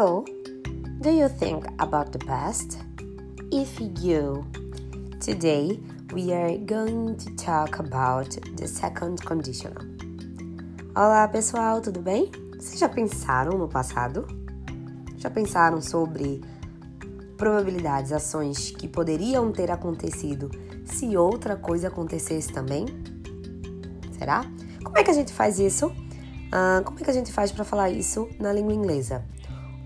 Hello, do you think about the past? If you, today we are going to talk about the second conditional. Olá pessoal, tudo bem? Vocês já pensaram no passado? Já pensaram sobre probabilidades, ações que poderiam ter acontecido se outra coisa acontecesse também? Será? Como é que a gente faz isso? Ah, como é que a gente faz para falar isso na língua inglesa?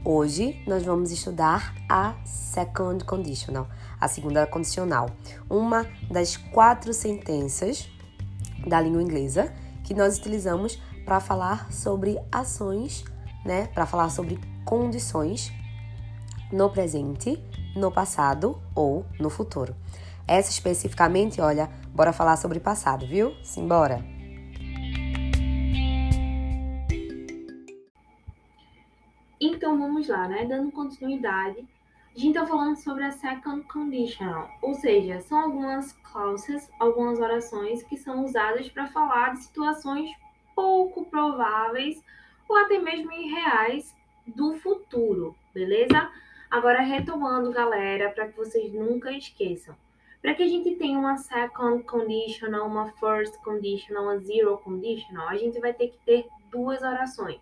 Hoje nós vamos estudar a second conditional, a segunda condicional, uma das quatro sentenças da língua inglesa que nós utilizamos para falar sobre ações, né? Para falar sobre condições no presente, no passado ou no futuro. Essa especificamente, olha, bora falar sobre passado, viu? Simbora! Então vamos lá, né? Dando continuidade, a gente está falando sobre a second conditional, ou seja, são algumas clauses, algumas orações que são usadas para falar de situações pouco prováveis ou até mesmo irreais do futuro, beleza? Agora retomando, galera, para que vocês nunca esqueçam. Para que a gente tenha uma second conditional, uma first conditional, uma zero conditional, a gente vai ter que ter duas orações.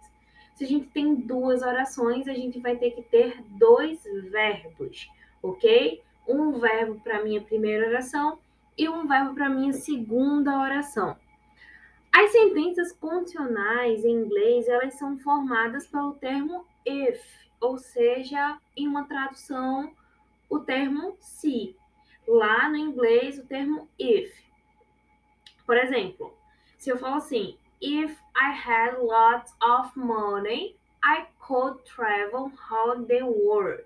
Se a gente tem duas orações, a gente vai ter que ter dois verbos, ok? Um verbo para minha primeira oração e um verbo para minha segunda oração. As sentenças condicionais em inglês, elas são formadas pelo termo if, ou seja, em uma tradução, o termo se. Lá no inglês, o termo if. Por exemplo, se eu falo assim, If I had lots of money, I could travel around the world.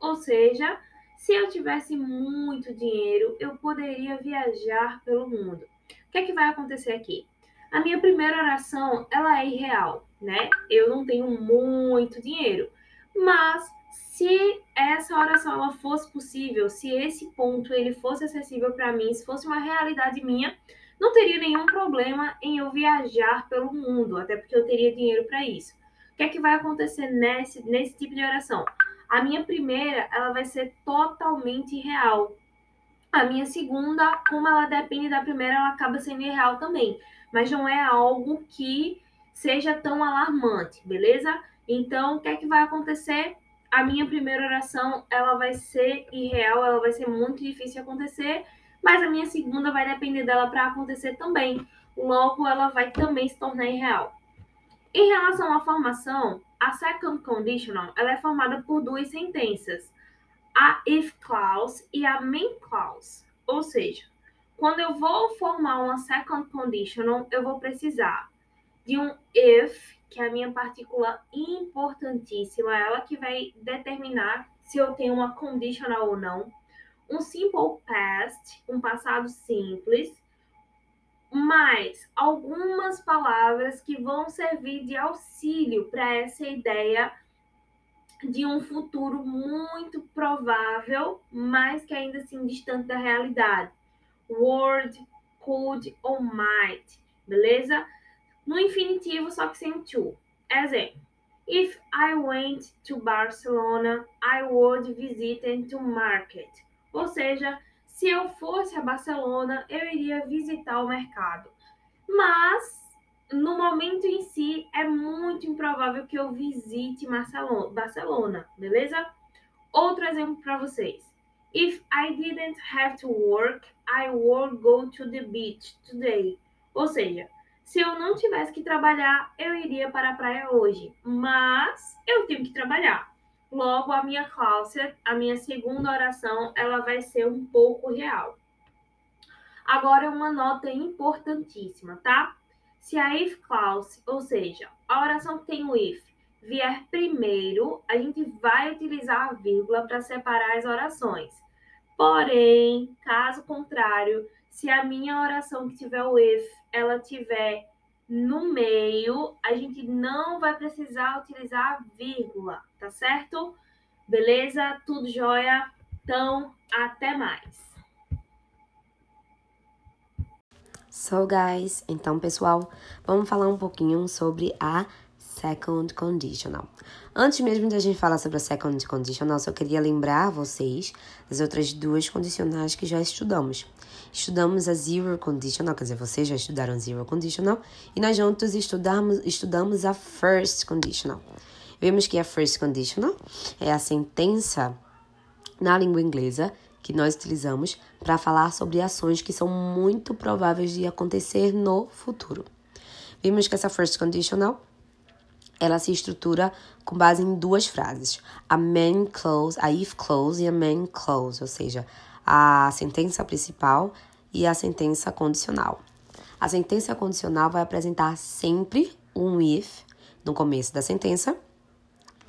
Ou seja, se eu tivesse muito dinheiro, eu poderia viajar pelo mundo. O que é que vai acontecer aqui? A minha primeira oração, ela é irreal, né? Eu não tenho muito dinheiro. Mas se essa oração ela fosse possível, se esse ponto ele fosse acessível para mim, se fosse uma realidade minha, não teria nenhum problema em eu viajar pelo mundo, até porque eu teria dinheiro para isso. O que é que vai acontecer nesse, nesse tipo de oração? A minha primeira, ela vai ser totalmente real. A minha segunda, como ela depende da primeira, ela acaba sendo irreal também. Mas não é algo que seja tão alarmante, beleza? Então, o que é que vai acontecer? A minha primeira oração, ela vai ser irreal, ela vai ser muito difícil de acontecer mas a minha segunda vai depender dela para acontecer também. Logo, ela vai também se tornar irreal. Em relação à formação, a second conditional ela é formada por duas sentenças, a if clause e a main clause. Ou seja, quando eu vou formar uma second conditional, eu vou precisar de um if, que é a minha partícula importantíssima, ela que vai determinar se eu tenho uma conditional ou não um simple past, um passado simples, mais algumas palavras que vão servir de auxílio para essa ideia de um futuro muito provável, mas que ainda assim distante da realidade. Would, could ou might, beleza? No infinitivo, só que sem to. Exemplo. If I went to Barcelona, I would visit to market. Ou seja, se eu fosse a Barcelona, eu iria visitar o mercado. Mas no momento em si é muito improvável que eu visite Barcelona, beleza? Outro exemplo para vocês. If I didn't have to work, I would go to the beach today. Ou seja, se eu não tivesse que trabalhar, eu iria para a praia hoje. Mas eu tenho que trabalhar. Logo, a minha cláusula, a minha segunda oração, ela vai ser um pouco real. Agora, uma nota importantíssima, tá? Se a if clause, ou seja, a oração que tem o if, vier primeiro, a gente vai utilizar a vírgula para separar as orações. Porém, caso contrário, se a minha oração que tiver o if, ela tiver no meio, a gente não vai precisar utilizar a vírgula, tá certo? Beleza? Tudo jóia? Então, até mais. So, guys, então, pessoal, vamos falar um pouquinho sobre a second conditional. Antes mesmo de a gente falar sobre a second conditional, só queria lembrar vocês das outras duas condicionais que já estudamos. Estudamos a zero conditional, quer dizer, vocês já estudaram zero conditional, e nós juntos estudamos, estudamos a first conditional. Vemos que a first conditional é a sentença na língua inglesa que nós utilizamos para falar sobre ações que são muito prováveis de acontecer no futuro. Vimos que essa first conditional ela se estrutura com base em duas frases: a main clause, a if clause e a main clause, ou seja, a sentença principal e a sentença condicional. A sentença condicional vai apresentar sempre um if no começo da sentença,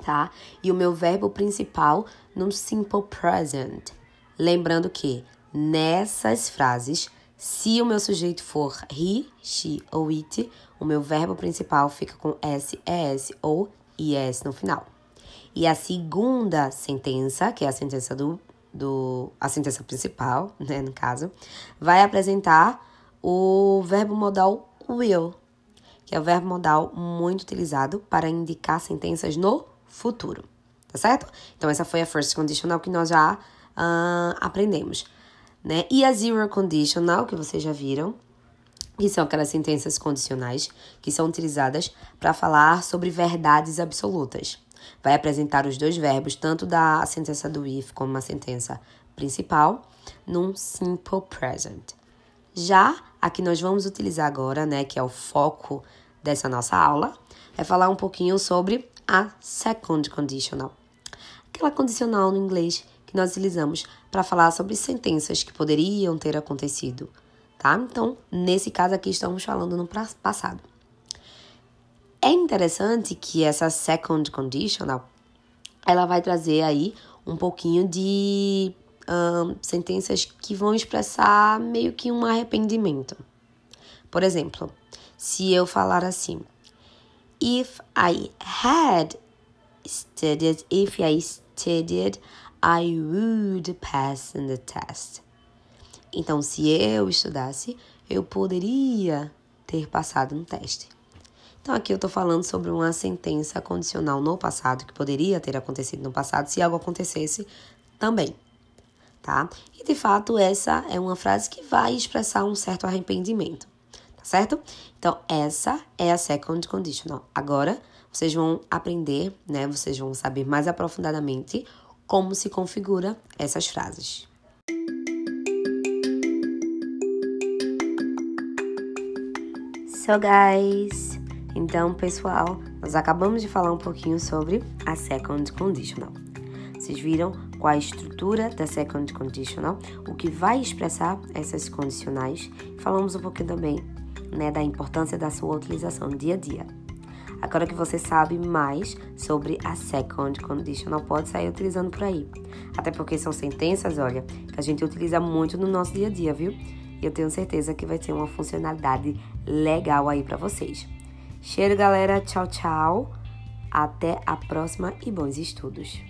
tá? E o meu verbo principal no simple present. Lembrando que nessas frases se o meu sujeito for he, she ou it, o meu verbo principal fica com s, es ou is no final. E a segunda sentença, que é a sentença do, do a sentença principal, né, no caso, vai apresentar o verbo modal will, que é o verbo modal muito utilizado para indicar sentenças no futuro, tá certo? Então essa foi a first conditional que nós já uh, aprendemos né? E a zero conditional, que vocês já viram, que são aquelas sentenças condicionais que são utilizadas para falar sobre verdades absolutas. Vai apresentar os dois verbos, tanto da sentença do if como a sentença principal, num simple present. Já a que nós vamos utilizar agora, né, que é o foco dessa nossa aula, é falar um pouquinho sobre a second conditional. Aquela condicional no inglês que nós utilizamos para falar sobre sentenças que poderiam ter acontecido, tá? Então, nesse caso aqui, estamos falando no passado. É interessante que essa second conditional ela vai trazer aí um pouquinho de sentenças que vão expressar meio que um arrependimento. Por exemplo, se eu falar assim, if I had studied, if I studied I would pass in the test. Então, se eu estudasse, eu poderia ter passado no teste. Então, aqui eu estou falando sobre uma sentença condicional no passado, que poderia ter acontecido no passado, se algo acontecesse também, tá? E de fato, essa é uma frase que vai expressar um certo arrependimento, tá certo? Então, essa é a second conditional. Agora, vocês vão aprender, né? Vocês vão saber mais aprofundadamente como se configura essas frases. So guys, então pessoal, nós acabamos de falar um pouquinho sobre a second conditional. Vocês viram qual a estrutura da second conditional, o que vai expressar essas condicionais. Falamos um pouquinho também né, da importância da sua utilização dia a dia. Agora que você sabe mais sobre a second conditional, pode sair utilizando por aí. Até porque são sentenças, olha, que a gente utiliza muito no nosso dia a dia, viu? E eu tenho certeza que vai ter uma funcionalidade legal aí para vocês. Cheiro, galera. Tchau, tchau. Até a próxima e bons estudos.